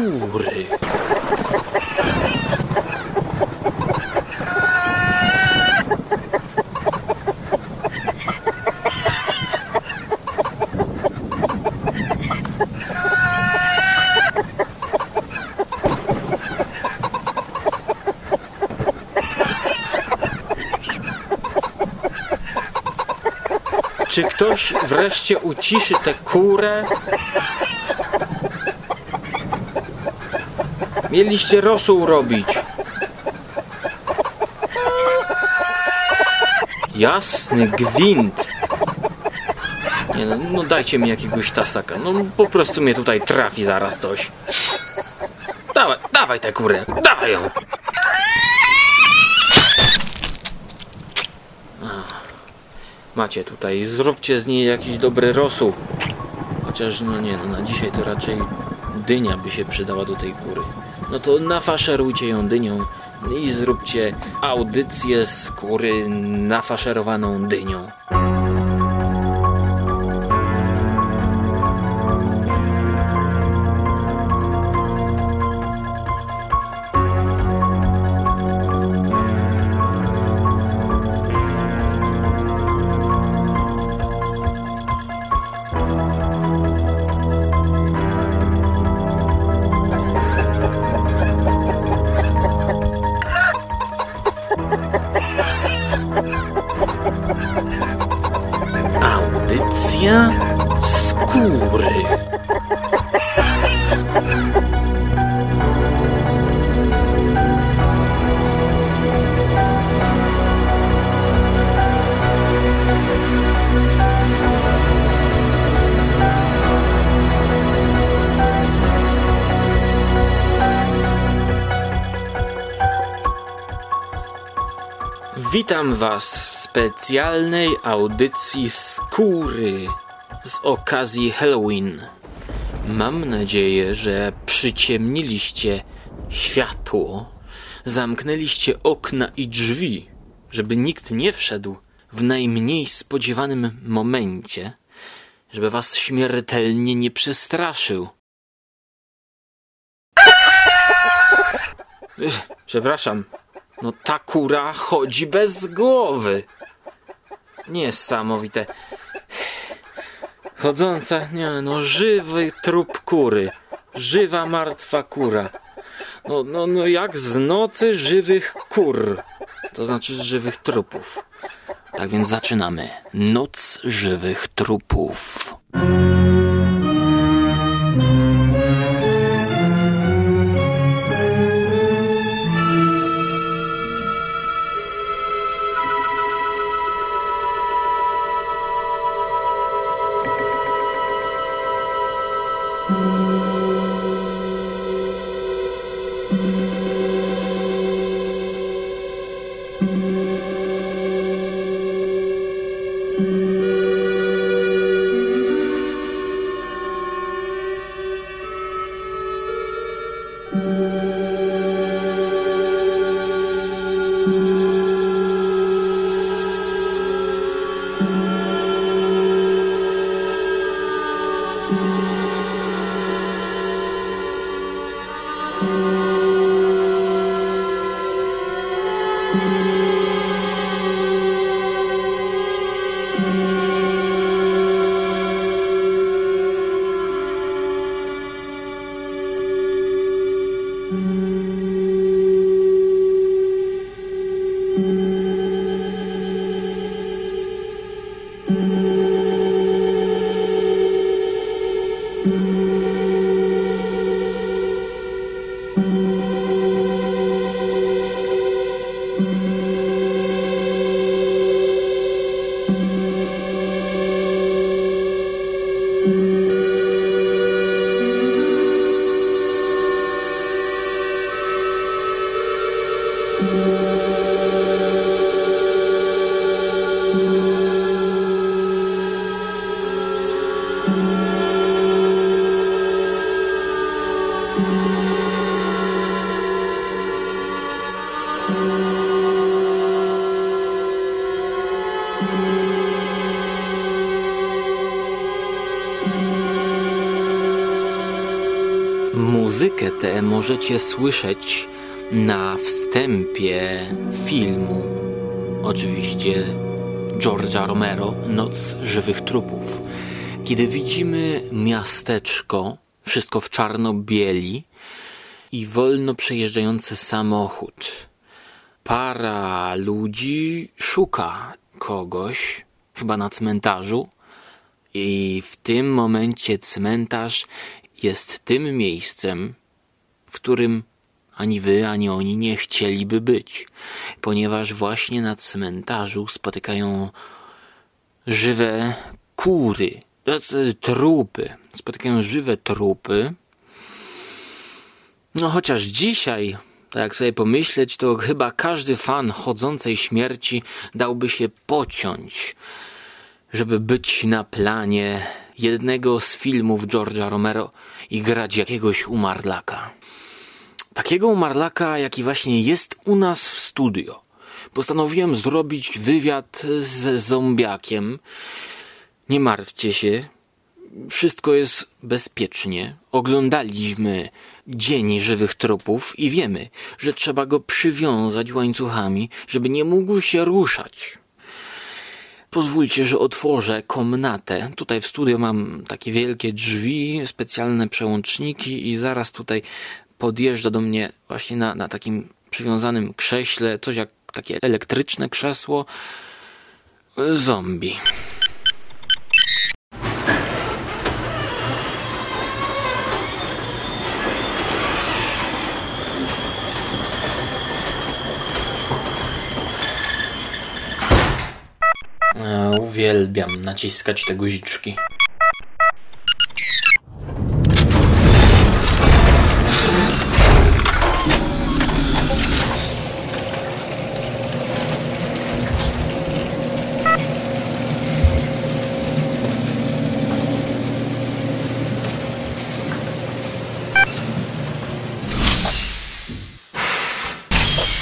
Skóry. Czy ktoś wreszcie uciszy tę kurę? Mieliście rosół robić. Jasny gwint. Nie no, no dajcie mi jakiegoś tasaka. No po prostu mnie tutaj trafi zaraz coś. Dawaj, dawaj tę kurę, dawaj ją. Macie tutaj, zróbcie z niej jakiś dobry rosół. Chociaż no nie, no na dzisiaj to raczej dynia by się przydała do tej kury. No to nafaszerujcie ją dynią i zróbcie audycję z kury nafaszerowaną dynią. Witam Was w specjalnej audycji skóry z okazji Halloween. Mam nadzieję, że przyciemniliście światło, zamknęliście okna i drzwi, żeby nikt nie wszedł w najmniej spodziewanym momencie, żeby Was śmiertelnie nie przestraszył. Przepraszam, no ta kura chodzi bez głowy. Niesamowite. Chodząca, nie no, żywy trup kury. Żywa, martwa kura. No, no, no jak z nocy żywych kur. To znaczy żywych trupów. Tak więc zaczynamy. Noc żywych trupów. Muzykę tę możecie słyszeć na wstępie filmu. Oczywiście George'a Romero, Noc żywych trupów. Kiedy widzimy miasteczko, wszystko w czarno-bieli i wolno przejeżdżający samochód. Para ludzi szuka kogoś, chyba na cmentarzu, i w tym momencie cmentarz jest tym miejscem, w którym ani wy, ani oni nie chcieliby być, ponieważ właśnie na cmentarzu spotykają żywe kury, e, trupy, spotykają żywe trupy. No chociaż dzisiaj, tak jak sobie pomyśleć, to chyba każdy fan chodzącej śmierci dałby się pociąć, żeby być na planie jednego z filmów George'a Romero i grać jakiegoś umarlaka. Takiego umarlaka, jaki właśnie jest u nas w studio. Postanowiłem zrobić wywiad z zombiakiem. Nie martwcie się, wszystko jest bezpiecznie. Oglądaliśmy Dzień Żywych Trupów i wiemy, że trzeba go przywiązać łańcuchami, żeby nie mógł się ruszać. Pozwólcie, że otworzę komnatę. Tutaj w studio mam takie wielkie drzwi, specjalne przełączniki i zaraz tutaj podjeżdża do mnie właśnie na, na takim przywiązanym krześle, coś jak takie elektryczne krzesło, zombie. Uwielbiam naciskać te guziczki.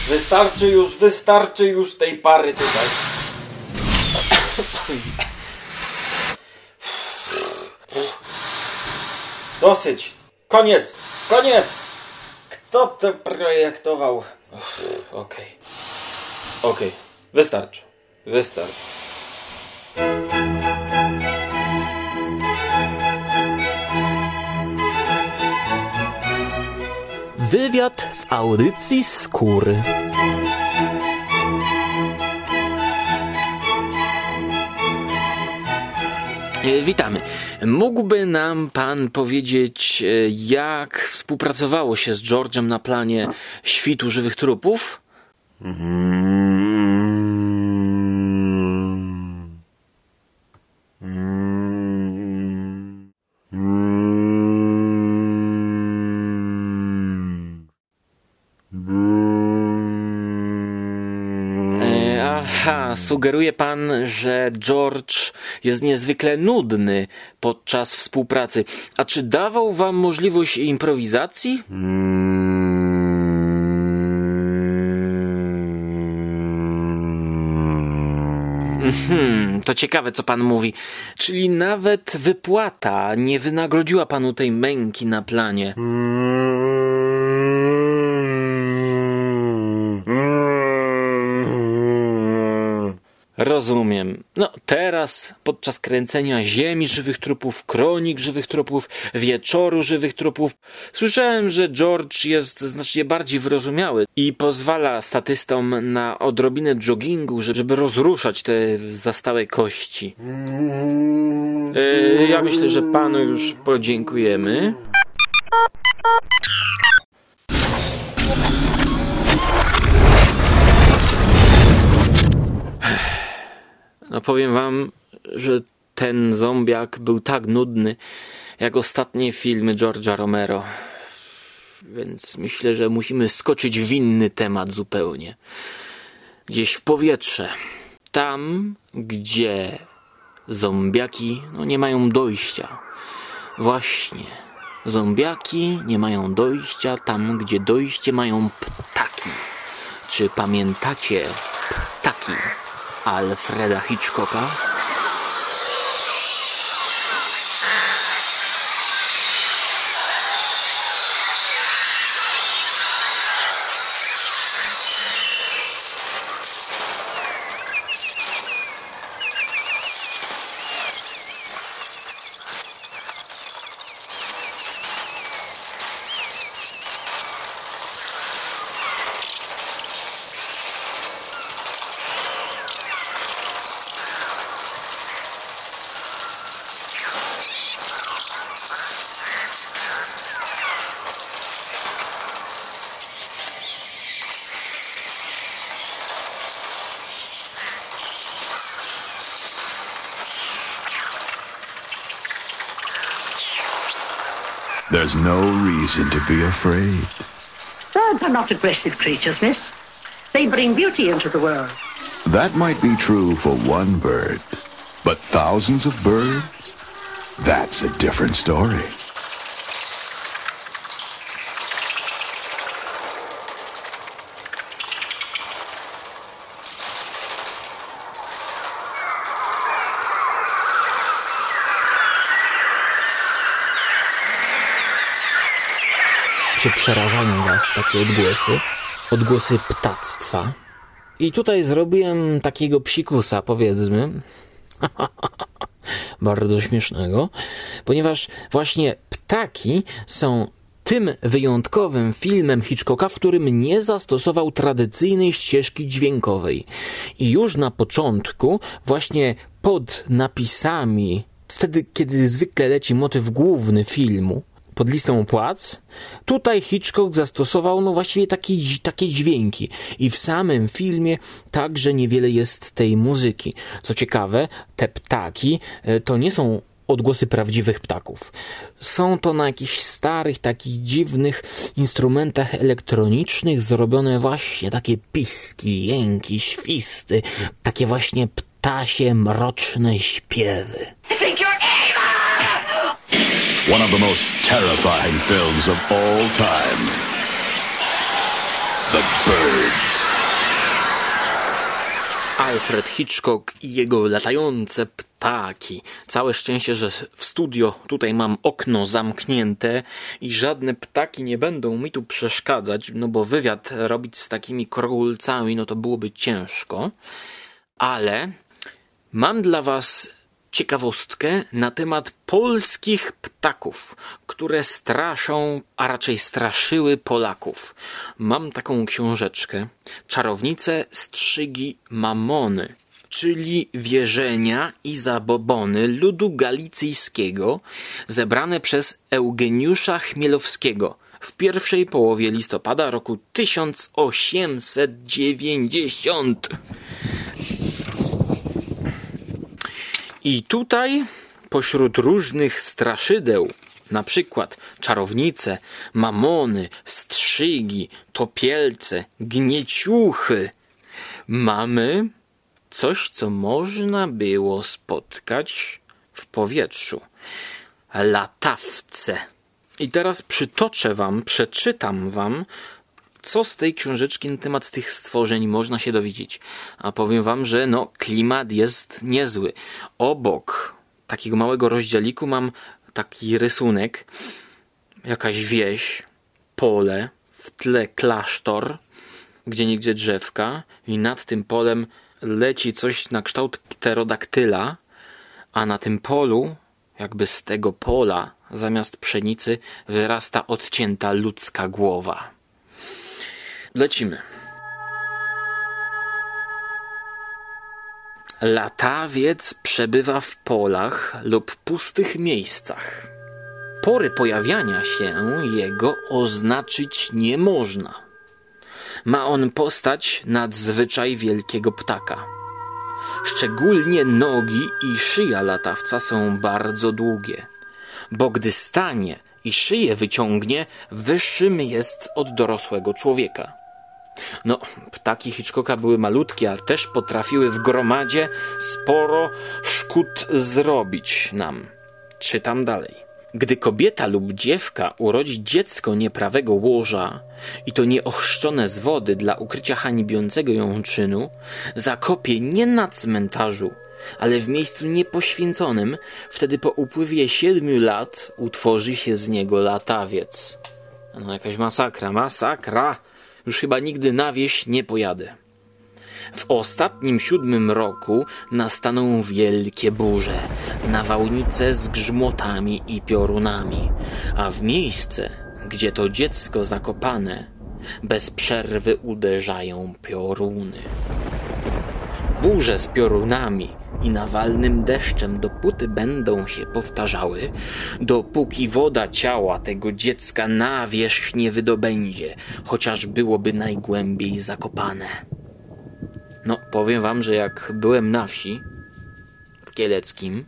Wystarczy już, wystarczy już tej pary tutaj. Dosyć. Koniec. Koniec. Kto to projektował? Okej. Okay. Okej. Okay. Wystarczy. Wystarczy. Wywiad w audycji skóry. E, witamy. Mógłby nam pan powiedzieć, e, jak współpracowało się z George'em na planie Świtu Żywych Trupów? Mm. Sugeruje pan, że George jest niezwykle nudny podczas współpracy. A czy dawał wam możliwość improwizacji? Mhm, to ciekawe, co pan mówi. Czyli nawet wypłata nie wynagrodziła panu tej męki na planie. Rozumiem. No teraz, podczas kręcenia Ziemi Żywych Trupów, Kronik Żywych Trupów, Wieczoru Żywych Trupów, słyszałem, że George jest znacznie bardziej wyrozumiały i pozwala statystom na odrobinę joggingu, żeby rozruszać te zastałe kości. Yy, ja myślę, że panu już podziękujemy. No powiem wam, że ten zombiak był tak nudny, jak ostatnie filmy George'a Romero. Więc myślę, że musimy skoczyć w inny temat zupełnie. Gdzieś w powietrze. Tam, gdzie zombiaki no, nie mają dojścia. Właśnie. Zombiaki nie mają dojścia tam, gdzie dojście mają ptaki. Czy pamiętacie ptaki? Alfreda Hitchcocka. There's no reason to be afraid. Birds are not aggressive creatures, miss. They bring beauty into the world. That might be true for one bird, but thousands of birds? That's a different story. Przerażają Was takie odgłosy? Odgłosy ptactwa. I tutaj zrobiłem takiego psikusa, powiedzmy. Bardzo śmiesznego, ponieważ właśnie ptaki są tym wyjątkowym filmem Hitchcocka, w którym nie zastosował tradycyjnej ścieżki dźwiękowej. I już na początku, właśnie pod napisami, wtedy kiedy zwykle leci motyw główny filmu, pod listą płac, tutaj Hitchcock zastosował no właściwie taki, takie dźwięki i w samym filmie także niewiele jest tej muzyki. Co ciekawe, te ptaki e, to nie są odgłosy prawdziwych ptaków. Są to na jakichś starych, takich dziwnych instrumentach elektronicznych zrobione właśnie takie piski, jęki, świsty, takie właśnie ptasie, mroczne śpiewy. One of the most terrifying films of all time. The Birds. Alfred Hitchcock i jego latające ptaki. Całe szczęście, że w studio tutaj mam okno zamknięte i żadne ptaki nie będą mi tu przeszkadzać, no bo wywiad robić z takimi królcami, no to byłoby ciężko. Ale mam dla was ciekawostkę na temat polskich ptaków, które straszą, a raczej straszyły Polaków. Mam taką książeczkę Czarownice strzygi mamony czyli wierzenia i zabobony ludu galicyjskiego zebrane przez Eugeniusza Chmielowskiego w pierwszej połowie listopada roku 1890. I tutaj pośród różnych straszydeł, na przykład czarownice, mamony, strzygi, topielce, gnieciuchy, mamy coś, co można było spotkać w powietrzu. Latawce. I teraz przytoczę wam, przeczytam wam co z tej książeczki na temat tych stworzeń można się dowiedzieć. A powiem wam, że no, klimat jest niezły. Obok takiego małego rozdzieliku mam taki rysunek, jakaś wieś, pole, w tle klasztor, gdzie nigdzie drzewka i nad tym polem leci coś na kształt pterodaktyla, a na tym polu, jakby z tego pola, zamiast pszenicy, wyrasta odcięta ludzka głowa. Lecimy. Latawiec przebywa w polach lub pustych miejscach. Pory pojawiania się jego oznaczyć nie można. Ma on postać nadzwyczaj wielkiego ptaka. Szczególnie nogi i szyja latawca są bardzo długie, bo gdy stanie i szyję wyciągnie, wyższym jest od dorosłego człowieka. No, ptaki Hitchcocka były malutkie, ale też potrafiły w gromadzie sporo szkód zrobić nam. Czytam dalej. Gdy kobieta lub dziewka urodzi dziecko nieprawego łoża i to nieochrzczone z wody dla ukrycia hańbiącego ją czynu, zakopie nie na cmentarzu, ale w miejscu niepoświęconym, wtedy po upływie siedmiu lat utworzy się z niego latawiec. No jakaś masakra, masakra! Już chyba nigdy na wieś nie pojadę. W ostatnim siódmym roku nastaną wielkie burze, nawałnice z grzmotami i piorunami, a w miejsce, gdzie to dziecko zakopane, bez przerwy uderzają pioruny. Burze z piorunami i nawalnym deszczem dopóty będą się powtarzały, dopóki woda ciała tego dziecka na wierzch nie wydobędzie, chociaż byłoby najgłębiej zakopane. No, powiem wam, że jak byłem na wsi w Kieleckim,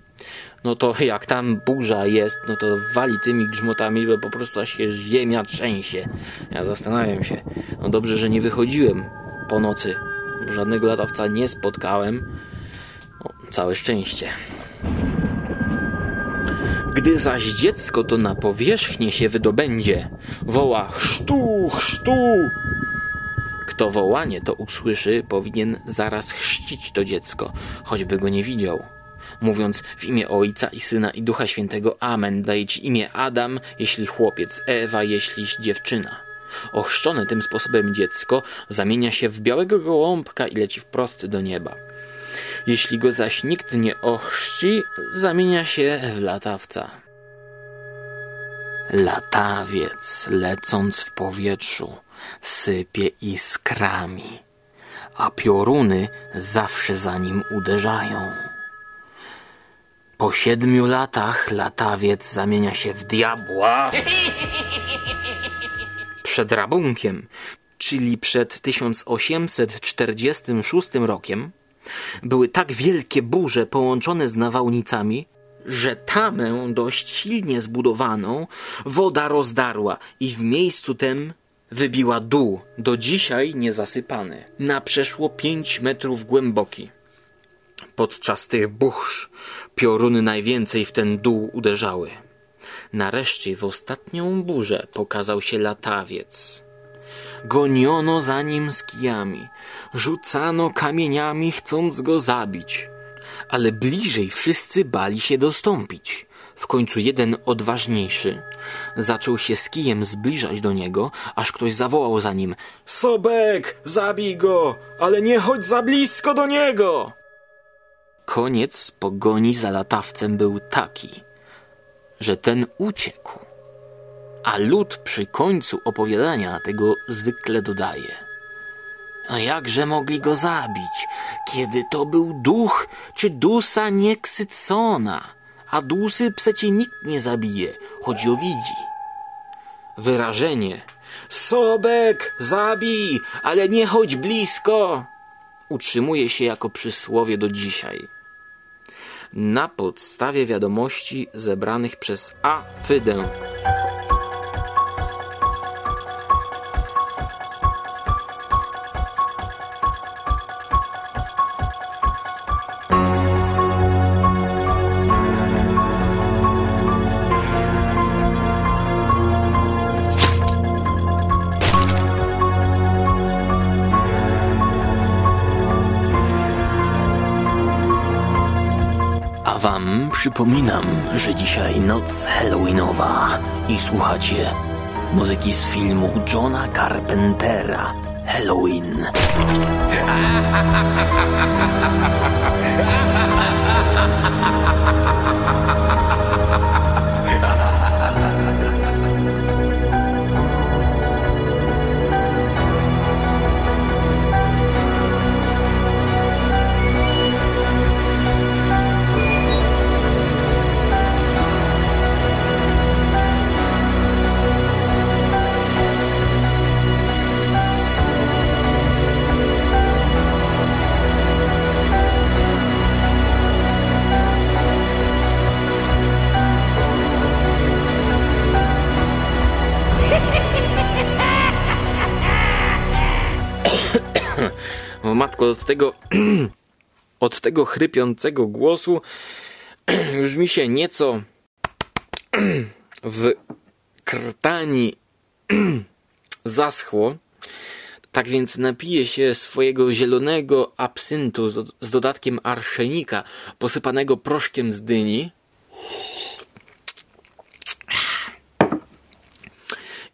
no to jak tam burza jest, no to wali tymi grzmotami, bo po prostu się ziemia trzęsie. Ja zastanawiam się, no dobrze, że nie wychodziłem po nocy. Żadnego latawca nie spotkałem. Całe szczęście. Gdy zaś dziecko to na powierzchnię się wydobędzie, woła chrztu, chrztu. Kto wołanie to usłyszy, powinien zaraz chrzcić to dziecko, choćby go nie widział. Mówiąc w imię Ojca i Syna i Ducha Świętego Amen, daje ci imię Adam, jeśli chłopiec, Ewa, jeśli dziewczyna. Ochrzczone tym sposobem dziecko zamienia się w białego gołąbka i leci wprost do nieba. Jeśli go zaś nikt nie ochrzci, zamienia się w latawca. Latawiec, lecąc w powietrzu, sypie iskrami, a pioruny zawsze za nim uderzają. Po siedmiu latach latawiec zamienia się w diabła. Przed rabunkiem, czyli przed 1846 rokiem, były tak wielkie burze połączone z nawałnicami, że tamę dość silnie zbudowaną woda rozdarła i w miejscu tem wybiła dół, do dzisiaj niezasypany, na przeszło pięć metrów głęboki. Podczas tych burz pioruny najwięcej w ten dół uderzały. Nareszcie w ostatnią burzę pokazał się latawiec. Goniono za nim z kijami, rzucano kamieniami, chcąc go zabić. Ale bliżej wszyscy bali się dostąpić. W końcu jeden odważniejszy zaczął się z kijem zbliżać do niego, aż ktoś zawołał za nim: Sobek, zabij go, ale nie chodź za blisko do niego! Koniec pogoni za latawcem był taki, że ten uciekł. A lud przy końcu opowiadania tego zwykle dodaje. A jakże mogli go zabić, kiedy to był duch czy dusa nieksycona, a dusy przecie nikt nie zabije, choć ją widzi. Wyrażenie Sobek, zabij, ale nie chodź blisko utrzymuje się jako przysłowie do dzisiaj. Na podstawie wiadomości zebranych przez A. Fydę przypominam, że dzisiaj noc Halloweenowa i słuchacie muzyki z filmu Johna Carpentera Halloween. od tego od tego chrypiącego głosu już mi się nieco w krtani zaschło. Tak więc napiję się swojego zielonego absyntu z, dodatkiem arszenika posypanego proszkiem z dyni.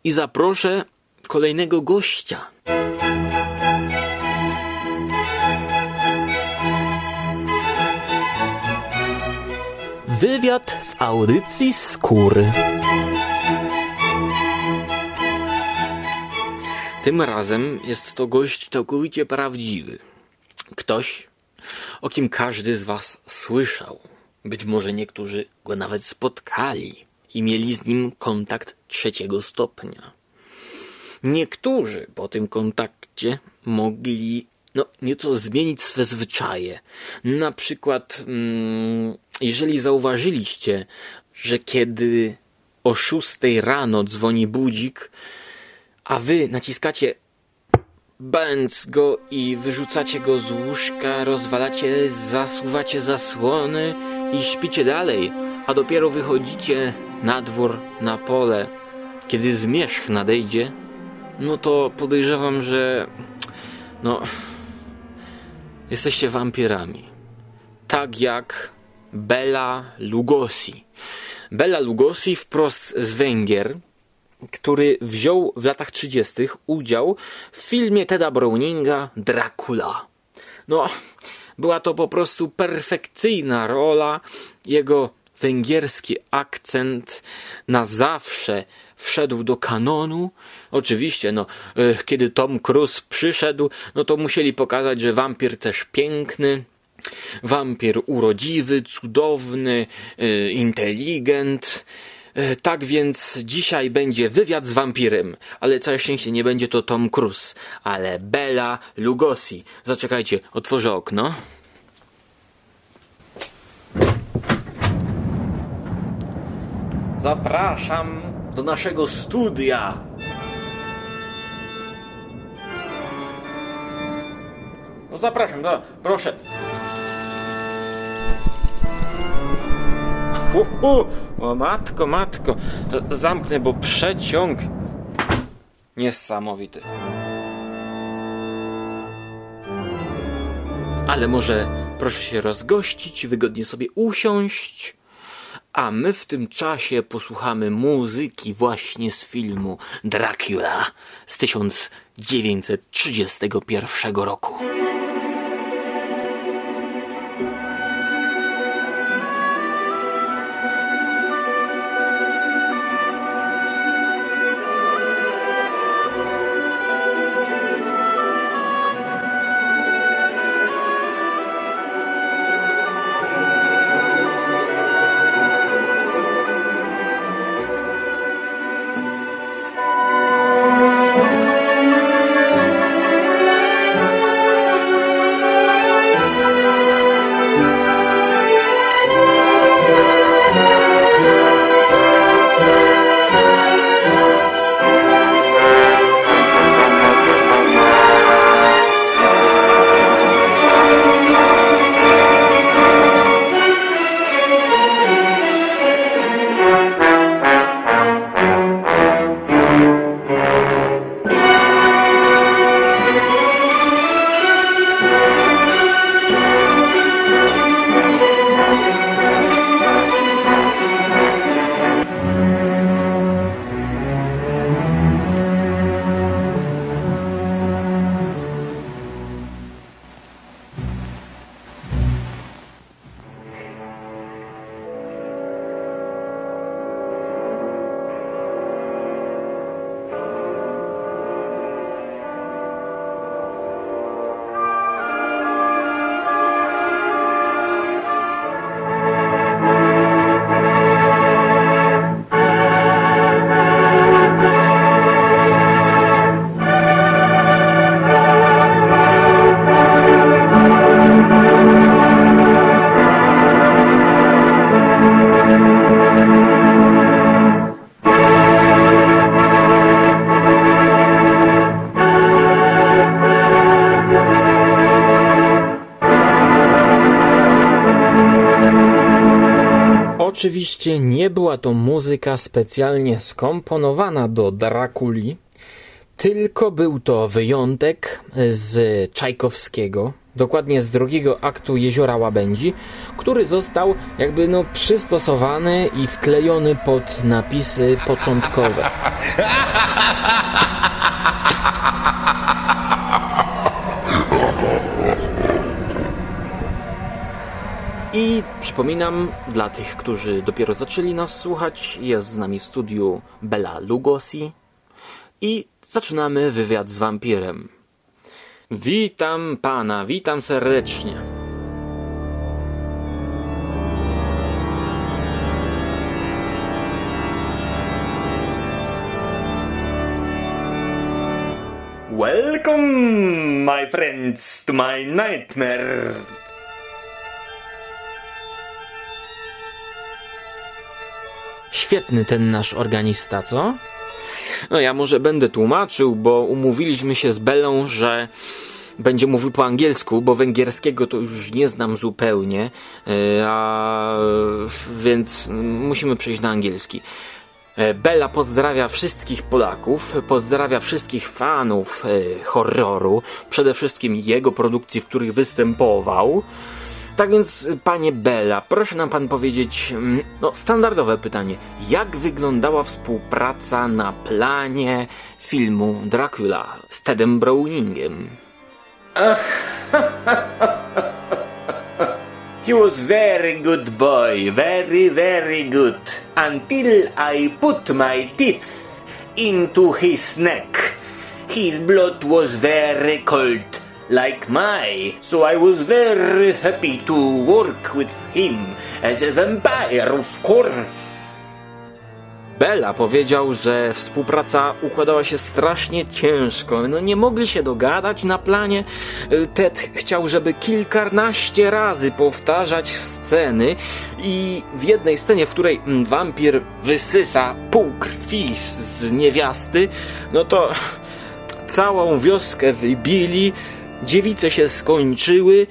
I zaproszę kolejnego gościa. Wywiad w audycji skóry. Tym razem jest to gość całkowicie prawdziwy. Ktoś, o kim każdy z Was słyszał. Być może niektórzy go nawet spotkali i mieli z nim kontakt trzeciego stopnia. Niektórzy po tym kontakcie mogli no, nieco zmienić swe zwyczaje. Na przykład mm, jeżeli zauważyliście, że kiedy o 6 rano dzwoni budzik, a wy naciskacie bęc go i wyrzucacie go z łóżka, rozwalacie, zasuwacie zasłony i śpicie dalej, a dopiero wychodzicie na dwór, na pole, kiedy zmierzch nadejdzie, no to podejrzewam, że no jesteście wampirami. Tak jak Bela Lugosi. Bela Lugosi wprost z Węgier, który wziął w latach 30. udział w filmie Teda Browninga Dracula. No, była to po prostu perfekcyjna rola. Jego węgierski akcent na zawsze wszedł do kanonu. Oczywiście, no, e, kiedy Tom Cruise przyszedł, no to musieli pokazać, że wampir też piękny. Wampir urodziwy, cudowny, e, inteligent. E, Tak więc dzisiaj będzie wywiad z wampirem, ale całe szczęście nie będzie to Tom Cruise, ale Bela Lugosi. Zaczekajcie, otworzę okno. Zapraszam do naszego studia. No zapraszam, no, proszę. Uhu, o matko, matko. Zamknę, bo przeciąg. Niesamowity. Ale może proszę się rozgościć, wygodnie sobie usiąść. A my w tym czasie posłuchamy muzyki właśnie z filmu Dracula z 1931 roku. Oczywiście nie była to muzyka specjalnie skomponowana do Drakuli, tylko był to wyjątek z Czajkowskiego, dokładnie z drugiego aktu Jeziora Łabędzi, który został jakby no przystosowany i wklejony pod napisy początkowe. I przypominam dla tych, którzy dopiero zaczęli nas słuchać, jest z nami w studiu Bela Lugosi i zaczynamy wywiad z wampirem. Witam pana, witam serdecznie. Welcome, my friends, to my nightmare. Świetny ten nasz organista, co? No ja może będę tłumaczył, bo umówiliśmy się z Belą, że będzie mówił po angielsku, bo węgierskiego to już nie znam zupełnie, e, a więc musimy przejść na angielski. E, Bella pozdrawia wszystkich Polaków, pozdrawia wszystkich fanów e, horroru, przede wszystkim jego produkcji, w których występował. Tak więc, panie Bella, proszę nam pan powiedzieć, mm, no, standardowe pytanie. Jak wyglądała współpraca na planie filmu Dracula z Tedem Browningiem? He was very good boy, very, very good, until I put my teeth into his neck. His blood was very cold, like my, so I was very happy to work with him as a vampire, of course. Bella powiedział, że współpraca układała się strasznie ciężko. No nie mogli się dogadać na planie. Ted chciał, żeby kilkanaście razy powtarzać sceny i w jednej scenie, w której wampir wysysa pół krwi z niewiasty, no to całą wioskę wybili, dziewice się skończyły,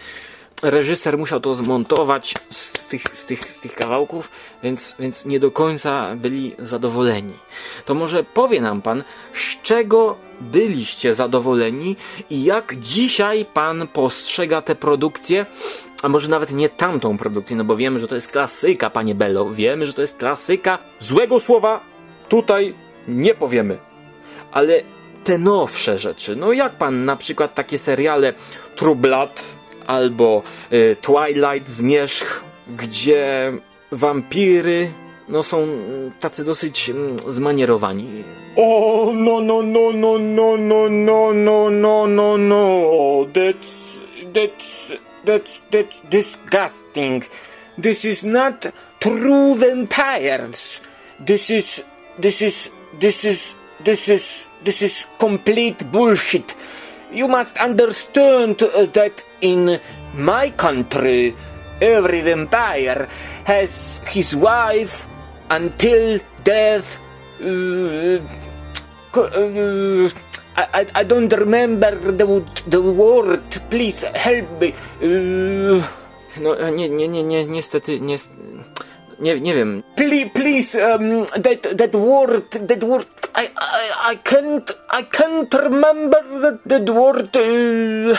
reżyser musiał to zmontować z tych, z tych, z tych kawałków, więc, więc nie do końca byli zadowoleni. To może powie nam pan, z czego byliście zadowoleni i jak dzisiaj pan postrzega tę produkcję, a może nawet nie tamtą produkcję, no bo wiemy, że to jest klasyka, panie Bello, wiemy, że to jest klasyka. Złego słowa tutaj nie powiemy. Ale te nowsze rzeczy, no jak pan na przykład takie seriale True Blood, albo y, Twilight Zmierzch, gdzie wampiry no są tacy dosyć mm, zmanierowani. O, no, no, no, no, no, no, no, no, no, no, no, that's, that's, that's, that's disgusting. This is not true vampires. This is, this is, this is, this is, this is complete bullshit. You must understand that in my country, every vampire has his wife until death. Uh, uh, I, I don't remember the, the word. Please help me. Uh, no, nie, nie, nie, nie, niestety, nie, nie, nie wiem. Please, please, um, that, that word, that word, I, I, I can't, I can't remember that, that word. Uh,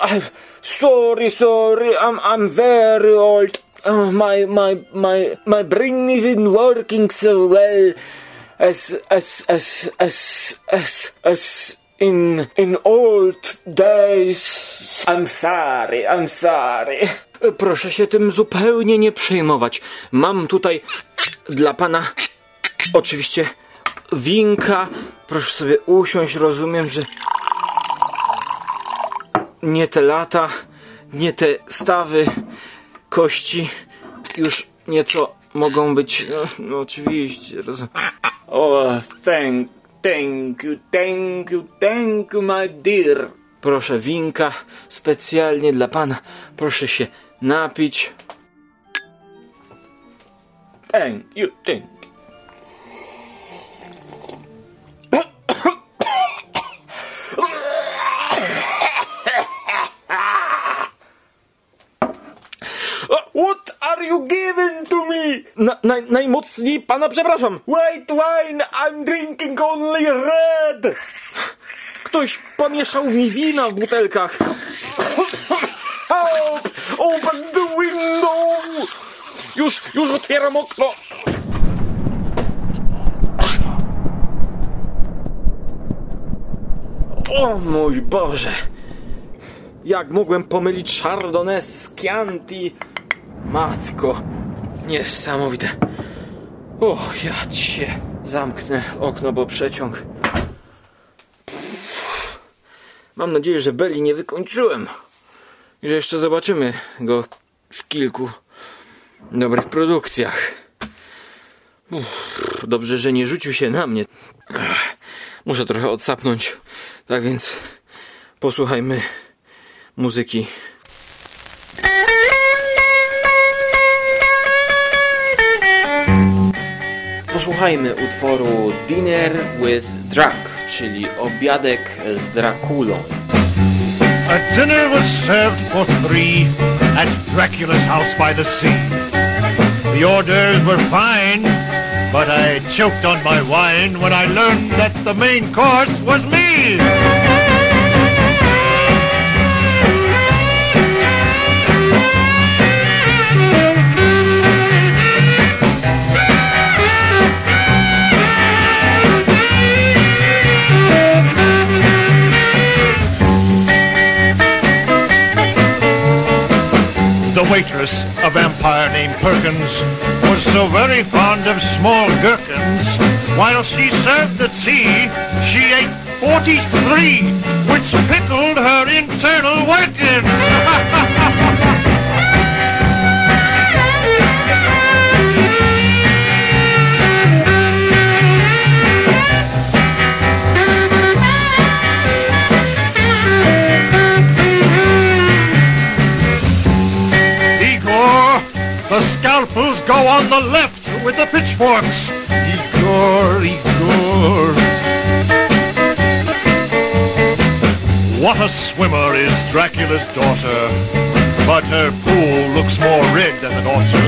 uh, sorry, sorry, I'm, I'm very old. Uh, my, my, my, my brain isn't working so well as, as, as, as, as, as in, in old days. I'm sorry, I'm sorry. Proszę się tym zupełnie nie przejmować. Mam tutaj dla pana oczywiście winka. Proszę sobie usiąść. Rozumiem, że nie te lata, nie te stawy, kości już nieco mogą być. No, no oczywiście. Rozumiem. O, oh, thank, thank you, thank you, thank you, my dear. Proszę winka specjalnie dla pana. Proszę się napić. Thank you, thank you. What are you giving to me? Na, na, najmocniej pana przepraszam. White wine, I'm drinking only red. Ktoś pomieszał mi wina w butelkach. Open the window! Już, już otwieram okno! O mój Boże! Jak mogłem pomylić Chardonnay z Chianti? Matko, niesamowite. O, ja cię zamknę okno, bo przeciąg. Mam nadzieję, że Beli nie wykończyłem. Że jeszcze zobaczymy go w kilku dobrych produkcjach. Uff, dobrze, że nie rzucił się na mnie. Muszę trochę odsapnąć. Tak więc posłuchajmy muzyki. posłuchajmy utworu Dinner with Drac, czyli obiadek z Drakulą. A dinner was served for three at Dracula's house by the sea. The orders were fine, but I choked on my wine when I learned that the main course was me. The waitress, a vampire named Perkins, was so very fond of small gherkins. While she served the tea, she ate 43, which pickled her internal workings. scalpels go on the left with the pitchforks. Igor, Igor. What a swimmer is Dracula's daughter, but her pool looks more red than ought to.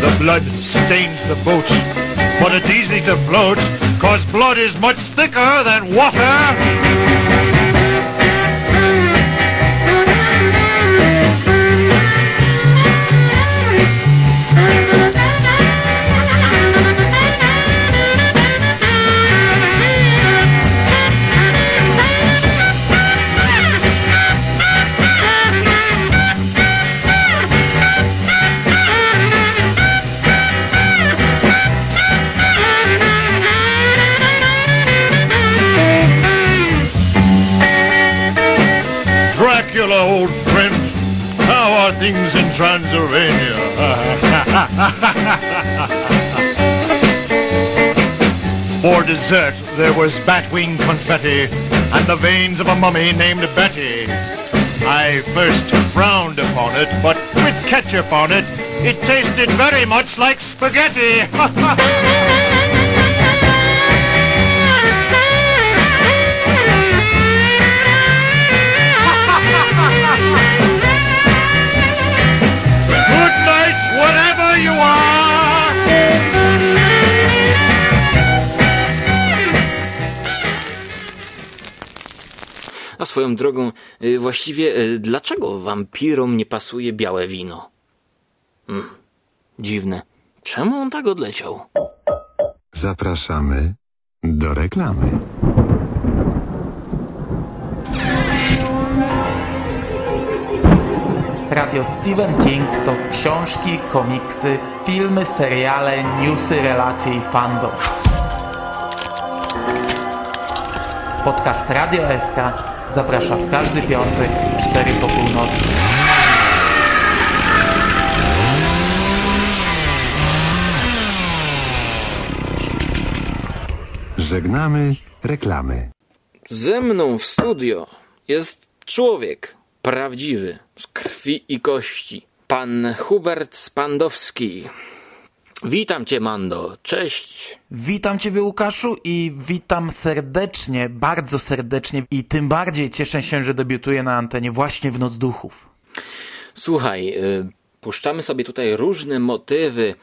The blood stains the boat, but it's easy to float, cause blood is much thicker than water. In Transylvania? For dessert, there was batwing confetti and the veins of a mummy named Betty. I first frowned upon it, but with ketchup on it, it tasted very much like spaghetti. you are. A swoją drogą, y, właściwie y, dlaczego wampirom nie pasuje białe wino? Hmm, dziwne. Czemu on tak odleciał? Zapraszamy do reklamy. Radio Stephen King to książki, komiksy, filmy, seriale, newsy, relacje i fandom. Podcast Radio SK zaprasza w każdy piątek 4 po północy. Żegnamy reklamy. Ze mną w studio jest człowiek prawdziwy, z krwi i kości. Pan Hubert Spandowski. Witam cię, Mando. Cześć. Witam Ciebie Łukaszu i witam serdecznie, bardzo serdecznie i tym bardziej cieszę się, że debiutuję na antenie właśnie w Noc Duchów. Słuchaj, y, puszczamy sobie tutaj różne motywy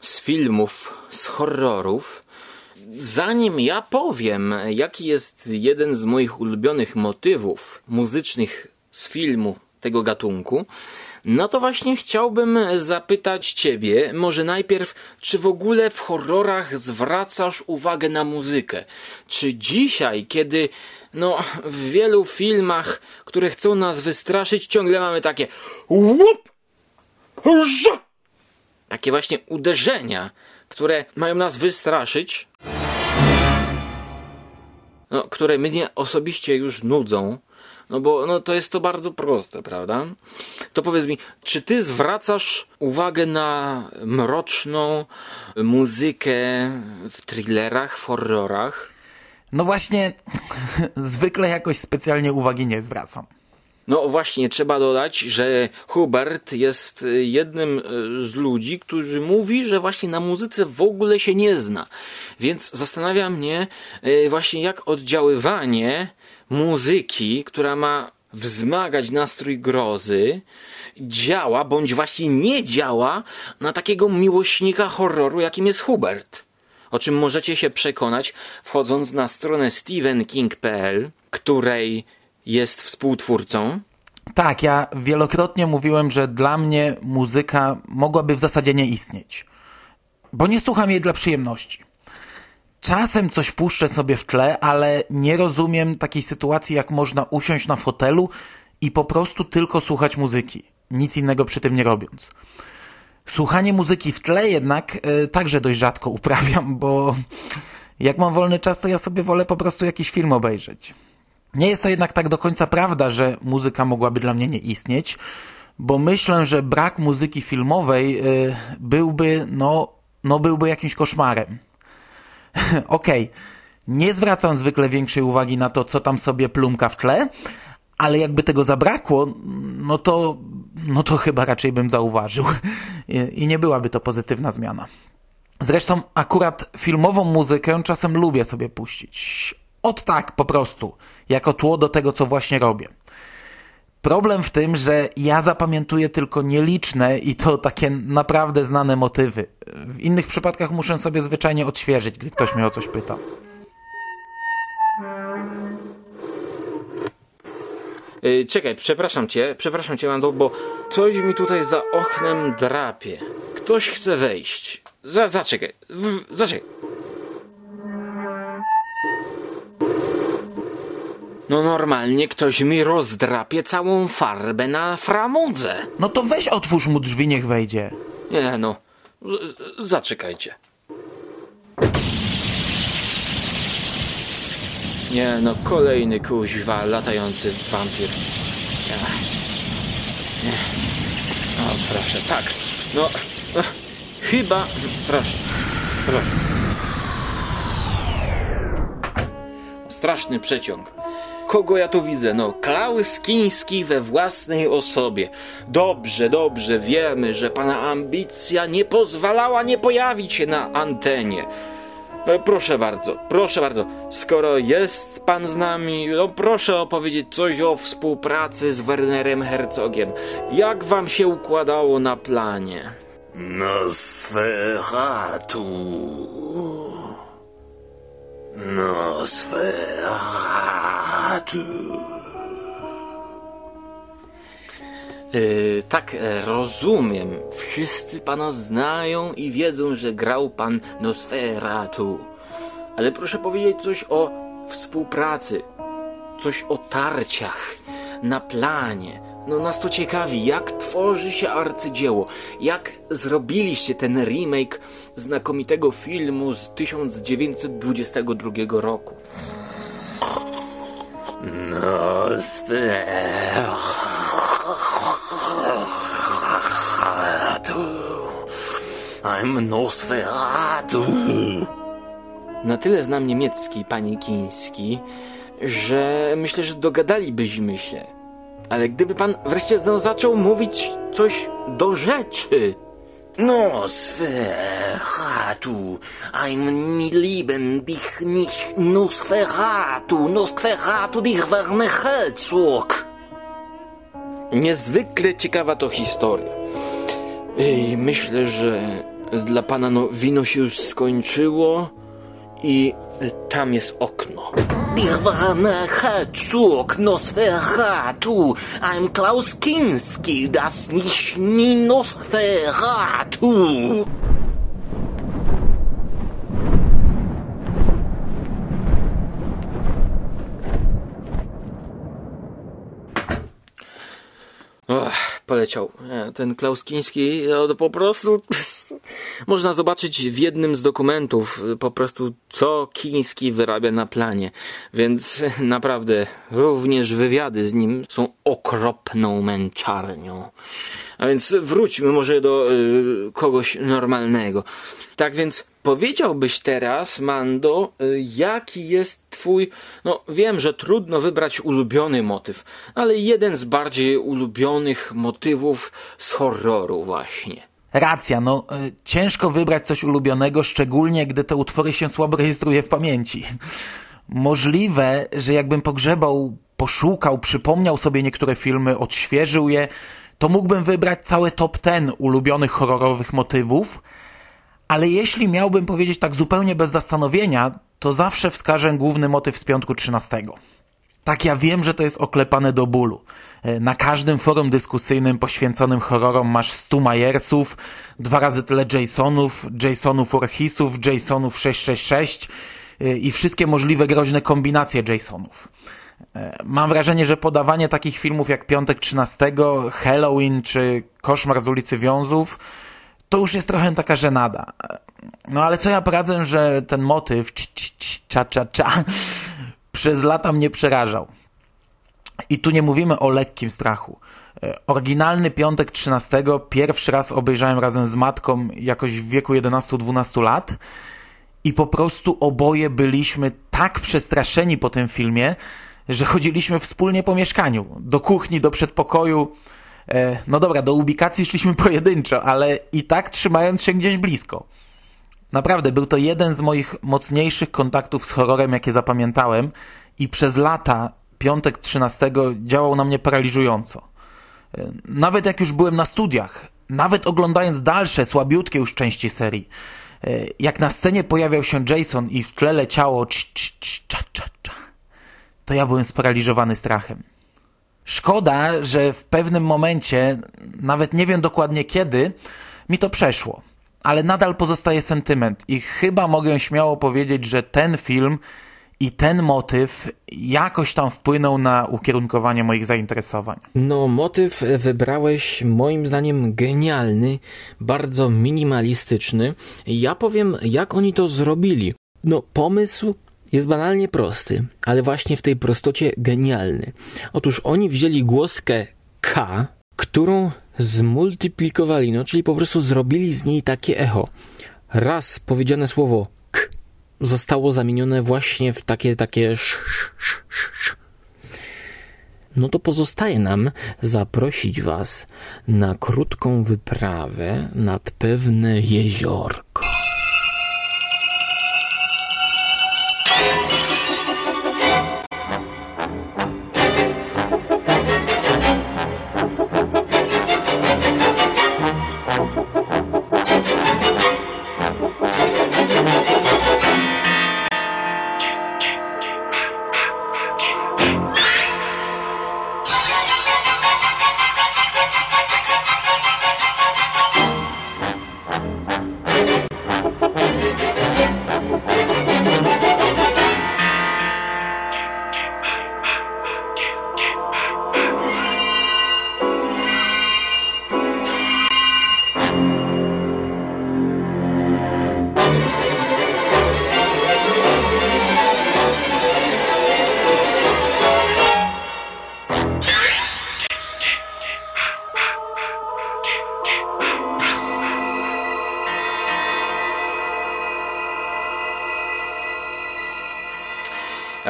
z filmów, z horrorów. Zanim ja powiem, jaki jest jeden z moich ulubionych motywów muzycznych z filmu tego gatunku, no to właśnie chciałbym zapytać Ciebie, może najpierw, czy w ogóle w horrorach zwracasz uwagę na muzykę? Czy dzisiaj, kiedy no, w wielu filmach, które chcą nas wystraszyć, ciągle mamy takie łup, takie właśnie uderzenia, które mają nas wystraszyć, no, które mnie osobiście już nudzą, no bo no, to jest to bardzo proste, prawda? To powiedz mi, czy ty zwracasz uwagę na mroczną muzykę w thrillerach, w horrorach? No właśnie, zwykle jakoś specjalnie uwagi nie zwracam. No właśnie, trzeba dodać, że Hubert jest jednym y, z ludzi, którzy mówi, że właśnie na muzyce w ogóle się nie zna. Więc zastanawia mnie y, właśnie jak oddziaływanie muzyki, która ma wzmagać nastrój grozy, działa, bądź właśnie nie działa na takiego miłośnika horroru, jakim jest Hubert. O czym możecie się przekonać wchodząc na stronę stephenking.pl, której jest współtwórcą. Tak, ja wielokrotnie mówiłem, że dla mnie muzyka mogłaby w zasadzie nie istnieć. Bo nie słucham jej dla przyjemności. Czasem coś puszczę sobie w tle, ale nie rozumiem takiej sytuacji, jak można usiąść na fotelu i po prostu tylko słuchać muzyki, nic innego przy tym nie robiąc. Słuchanie muzyki w tle jednak e, także dość rzadko uprawiam, bo jak mam wolny czas, to ja sobie wolę po prostu jakiś film obejrzeć. Nie jest to jednak tak do końca prawda, że muzyka mogłaby dla mnie nie istnieć, bo myślę, że brak muzyki filmowej y, byłby, no, no byłby jakimś koszmarem. Okej, okay. nie zwracam zwykle większej uwagi na to, co tam sobie plumka w tle, ale jakby tego zabrakło, no to, no to chyba raczej bym zauważył. I, nie byłaby to pozytywna zmiana. Zresztą akurat filmową muzykę czasem lubię sobie puścić. Od tak, po prostu, jako tło do tego, co właśnie robię. Problem w tym, że ja zapamiętuję tylko nieliczne i to takie naprawdę znane motywy. W innych przypadkach muszę sobie zwyczajnie odświeżyć, gdy ktoś mnie o coś pyta. Yy, czekaj, przepraszam cię, przepraszam cię, Mando, bo coś mi tutaj za oknem drapie. Ktoś chce wejść. Za, zaczekaj, w, zaczekaj. No normalnie ktoś mi rozdrapie całą farbę na framudze. No to weź otwórz mu drzwi, niech wejdzie. Nie no, z- zaczekajcie. Nie no, kolejny kuźwa latający wampir. Ach. Nie. O, proszę, tak. No, no, chyba, proszę, proszę. Straszny przeciąg. Kogo ja tu widzę? No, Klaus Kiński we własnej osobie. Dobrze, dobrze, wiemy, że pana ambicja nie pozwalała nie pojawić się na antenie. E, Proszę bardzo, proszę bardzo, skoro jest pan z nami, no proszę opowiedzieć coś o współpracy z Wernerem Herzogiem. Jak wam się układało na planie? Nosferatu. Nosferatu. Yy, tak, e, rozumiem. Wszyscy pana znają i wiedzą, że grał pan Nosferatu. Ale proszę powiedzieć coś o współpracy, coś o tarciach, na planie. No nas to ciekawi, jak tworzy się arcydzieło, jak zrobiliście ten remake znakomitego filmu z 1922 roku. Nosferatu. I'm Nosferatu. Na tyle znam niemiecki, panie Kiński, że myślę, że dogadalibyśmy się. Ale gdyby pan wreszcie no, zaczął mówić coś do rzeczy. Nosferatu. I'm mi lieben dich nicht Nosferatu. Nosferatu dich Werner Herzog. Niezwykle ciekawa to historia. I myślę, że dla pana no, wino się już skończyło i tam jest okno. Werner Herzog. Nosferatu. I'm Klaus Kinski. Das nicht nie Nosferatu. Och, poleciał. Ten Klaus Kiński, no to po prostu Można zobaczyć w jednym z dokumentów y, po prostu, co Kiński wyrabia na planie. Więc naprawdę również wywiady z nim są okropną męczarnią. A więc wróćmy może do y, kogoś normalnego. Tak więc powiedziałbyś teraz, Mando, y, jaki jest twój, no wiem, że trudno wybrać ulubiony motyw, ale jeden z bardziej ulubionych motywów z horroru właśnie. Racja, no y, ciężko wybrać coś ulubionego, szczególnie gdy te utwory się słabo rejestruje w pamięci. Możliwe, że jakbym pogrzebał, poszukał, przypomniał sobie niektóre filmy, odświeżył je, to mógłbym wybrać cały top ten ulubionych horrorowych motywów, ale jeśli miałbym powiedzieć tak zupełnie bez zastanowienia, to zawsze wskażę główny motyw z piątku 13. Tak, ja wiem, że to jest oklepane do bólu. E, Na każdym forum dyskusyjnym poświęconym horrorom masz 100 Majersów, dwa razy tyle Jasonów, Jasonów Voorheesów, Jasonów 666 e, i wszystkie możliwe groźne kombinacje Jasonów. E, Mam wrażenie, że podawanie takich filmów jak Piątek 13, Halloween czy Koszmar z ulicy Wiązów to już jest trochę taka żenada. No ale co ja poradzę, że ten motyw cz, cz, cz, cza, cza, cza przez lata mnie przerażał. I tu nie mówimy o lekkim strachu. E, Oryginalny Piątek 13 pierwszy raz obejrzałem razem z matką jakoś w wieku 11-12 lat i po prostu oboje byliśmy tak przestraszeni po tym filmie, że chodziliśmy wspólnie po mieszkaniu. Do kuchni, do przedpokoju. E, No dobra, do ubikacji szliśmy pojedynczo, ale i tak trzymając się gdzieś blisko. Naprawdę, był to jeden z moich mocniejszych kontaktów z horrorem, jakie zapamiętałem i przez lata piątek 13 działał na mnie paraliżująco. Nawet jak już byłem na studiach, nawet oglądając dalsze, słabiutkie już części serii, jak na scenie pojawiał się Jason i w tle leciało cz, cz, cz, cza, cza, cza, to ja byłem sparaliżowany strachem. Szkoda, że w pewnym momencie, nawet nie wiem dokładnie kiedy, mi to przeszło. Ale nadal pozostaje sentyment i chyba mogę śmiało powiedzieć, że ten film i ten motyw jakoś tam wpłynął na ukierunkowanie moich zainteresowań. No, motyw wybrałeś moim zdaniem genialny, bardzo minimalistyczny. Ja powiem, jak oni to zrobili. No, pomysł jest banalnie prosty, ale właśnie w tej prostocie genialny. Otóż oni wzięli głoskę K, którą zmultiplikowali, no czyli po prostu zrobili z niej takie echo. Raz powiedziane słowo K zostało zamienione właśnie w takie, takie sz, sz, sz. No to pozostaje nam zaprosić Was na krótką wyprawę nad pewne jeziorko.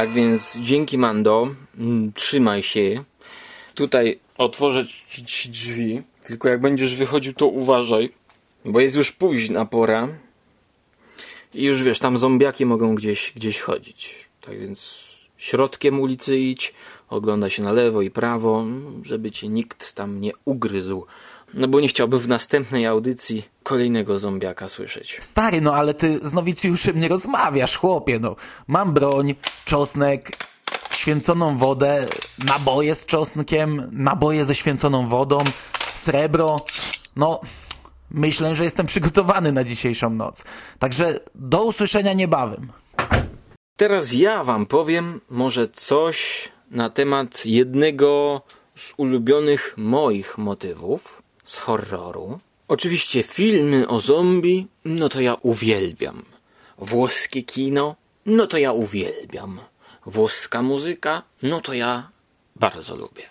Tak więc dzięki Mando, mm, trzymaj się. Tutaj otworzę ci drzwi, tylko jak będziesz wychodził to uważaj, bo jest już późna pora i już wiesz, tam zombiaki mogą gdzieś, gdzieś chodzić. Tak więc środkiem ulicy idź, oglądaj się na lewo i prawo, żeby cię nikt tam nie ugryzł. No bo nie chciałbym w następnej audycji kolejnego zombiaka słyszeć. Stary, no ale ty z nowicjuszem nie rozmawiasz, chłopie, no. Mam broń, czosnek, święconą wodę, naboje z czosnkiem, naboje ze święconą wodą, srebro. No, myślę, że jestem przygotowany na dzisiejszą noc. Także do usłyszenia niebawem. Teraz ja wam powiem może coś na temat jednego z ulubionych moich motywów z horroru. Oczywiście filmy o zombie, no to ja uwielbiam. Włoskie kino, no to ja uwielbiam. Włoska muzyka, no to ja bardzo lubię.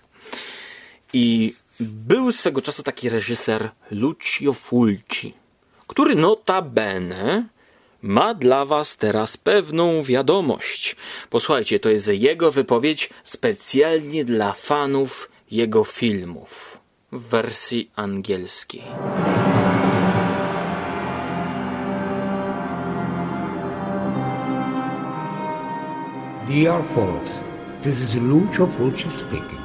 I był swego czasu taki reżyser Lucio Fulci, który notabene ma dla was teraz pewną wiadomość. Posłuchajcie, to jest jego wypowiedź specjalnie dla fanów jego filmów wersji angielskiej. Dear folks, this is Lucio Fulci speaking.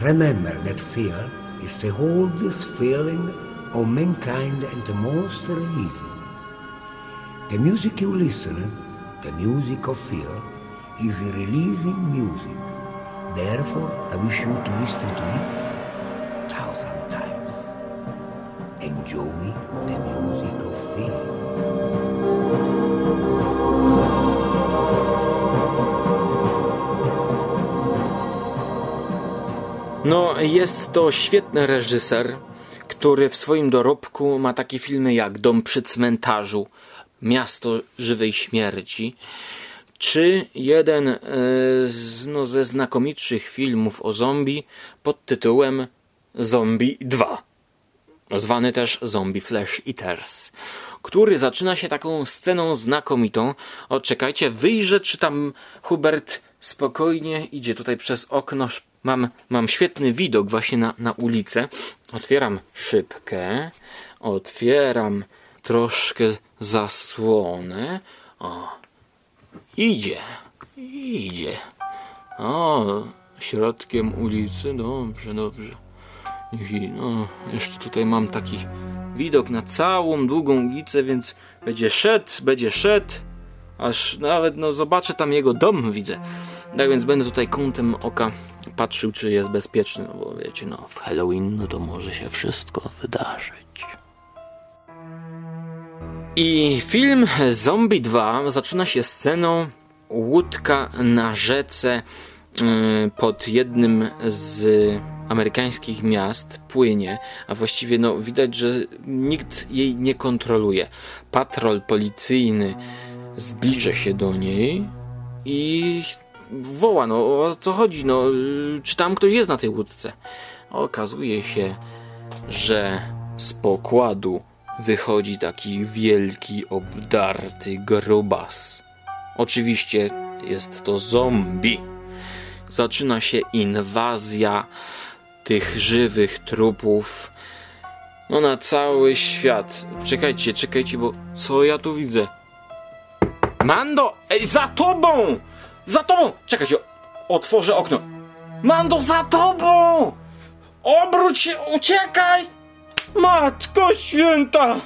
Remember that fear is the oldest feeling of mankind and the most releasing. The music you listen, the music of fear, is releasing music. Therefore, I wish you to listen to it Enjoy the music of fear. No, jest to świetny reżyser, który w swoim dorobku ma takie filmy jak Dom przy cmentarzu, Miasto żywej śmierci, czy jeden e, z, no, ze znakomitszych filmów o zombie pod tytułem Zombie 2, zwany też Zombie Flesh Eaters, który zaczyna się taką sceną znakomitą. O, czekajcie, wyjrzę, czy tam Hubert spokojnie idzie tutaj przez okno. Mam, mam świetny widok właśnie na, na ulicę. Otwieram szybkę, otwieram troszkę zasłonę. O, idzie, idzie. O, środkiem ulicy, dobrze, dobrze. I no, jeszcze tutaj mam taki widok na całą długą ulicę, więc będzie szedł, będzie szedł, aż nawet no zobaczę tam jego dom widzę. Tak więc będę tutaj kątem oka patrzył, czy jest bezpieczny, no bo wiecie, no w Halloween no to może się wszystko wydarzyć. I film Zombie 2 zaczyna się sceną łódka na rzece yy, pod jednym z amerykańskich miast płynie, a właściwie no widać, że nikt jej nie kontroluje. Patrol policyjny zbliża się do niej i woła, no o co chodzi, no czy tam ktoś jest na tej łódce? Okazuje się, że z pokładu wychodzi taki wielki, obdarty grubas. Oczywiście jest to zombie. Zaczyna się inwazja tych żywych trupów. No na cały świat. Czekajcie, czekajcie, bo co ja tu widzę? Mando! Ej, za tobą! Za tobą! Czekajcie, otworzę okno. Mando, za tobą! Obróć się, uciekaj! Matko święta!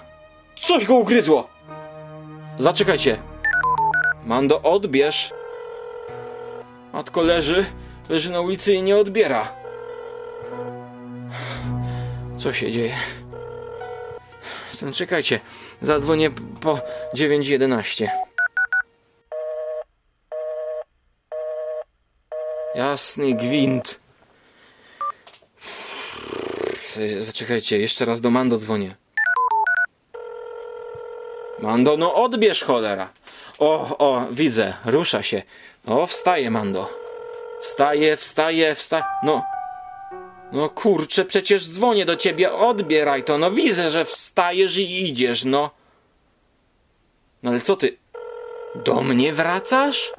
Coś go ugryzło! Zaczekajcie. Mando, odbierz. Matko leży, leży na ulicy i nie odbiera. Co się dzieje? Czekajcie, zadzwonię po 911. Jasny gwint. Zaczekajcie, jeszcze raz do Mando dzwonię. Mando, no odbierz cholera. O, o, widzę, rusza się. O, wstaje Mando. Wstaje, wstaje, wstaje. No. No kurczę, przecież dzwonię do ciebie, odbieraj to. No widzę, że wstajesz i idziesz, no. No ale co ty? Do mnie wracasz?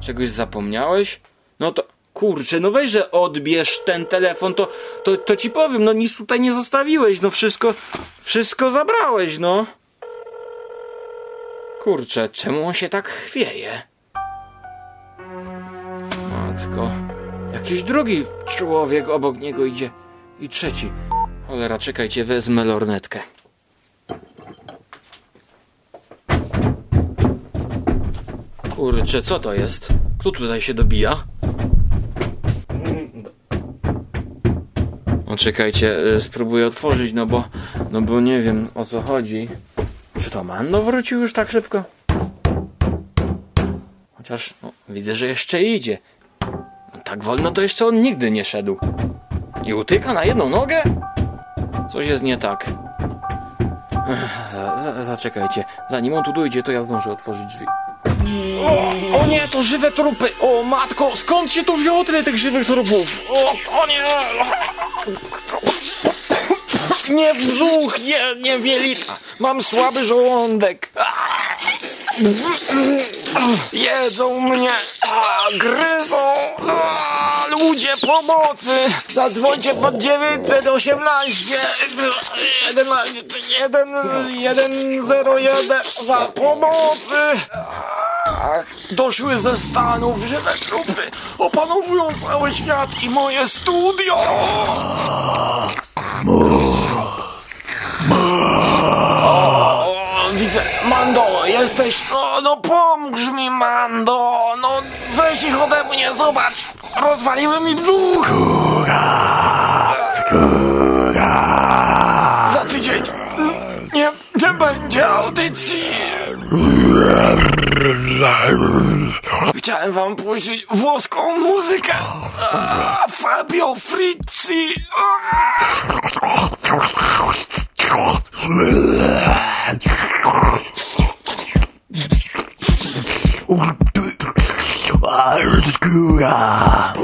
Czegoś zapomniałeś? No to kurczę, no weź, że odbierz ten telefon, to, to, to ci powiem, no nic tutaj nie zostawiłeś, no wszystko, wszystko zabrałeś, no. Kurczę, czemu on się tak chwieje? Matko, jakiś drugi człowiek obok niego idzie i trzeci. Cholera, czekajcie, wezmę lornetkę. Kurczę, co to jest? Kto tutaj się dobija? No czekajcie, y, spróbuję otworzyć, no bo, no bo nie wiem o co chodzi. Czy to Mando wrócił już tak szybko? Chociaż no, widzę, że jeszcze idzie. Tak wolno to jeszcze on nigdy nie szedł. I utyka na jedną nogę? Coś jest nie tak. Zaczekajcie. Zanim on tu dojdzie, to ja zdążę otworzyć drzwi. O, o nie, to żywe trupy! O matko, skąd się tu wzięło tyle tych żywych trupów? O, o nie! Nie brzuch, nie, nie wielita. Mam słaby żołądek. Jedzą mnie, a, gryzą. A, ludzie pomocy! Zadzwońcie pod 918 11 101 za pomocy! Doszły ze Stanów żywe trupy, opanowują cały świat i moje studio! O, widzę, Mando, jesteś, no, no pomóż mi, Mando, no weź ich ode mnie, zobacz, rozwaliły mi brzuch! Za tydzień nie, nie będzie audycji! Chciałem wam puścić włoską muzykę. A, Fabio Frizzi. Skygger.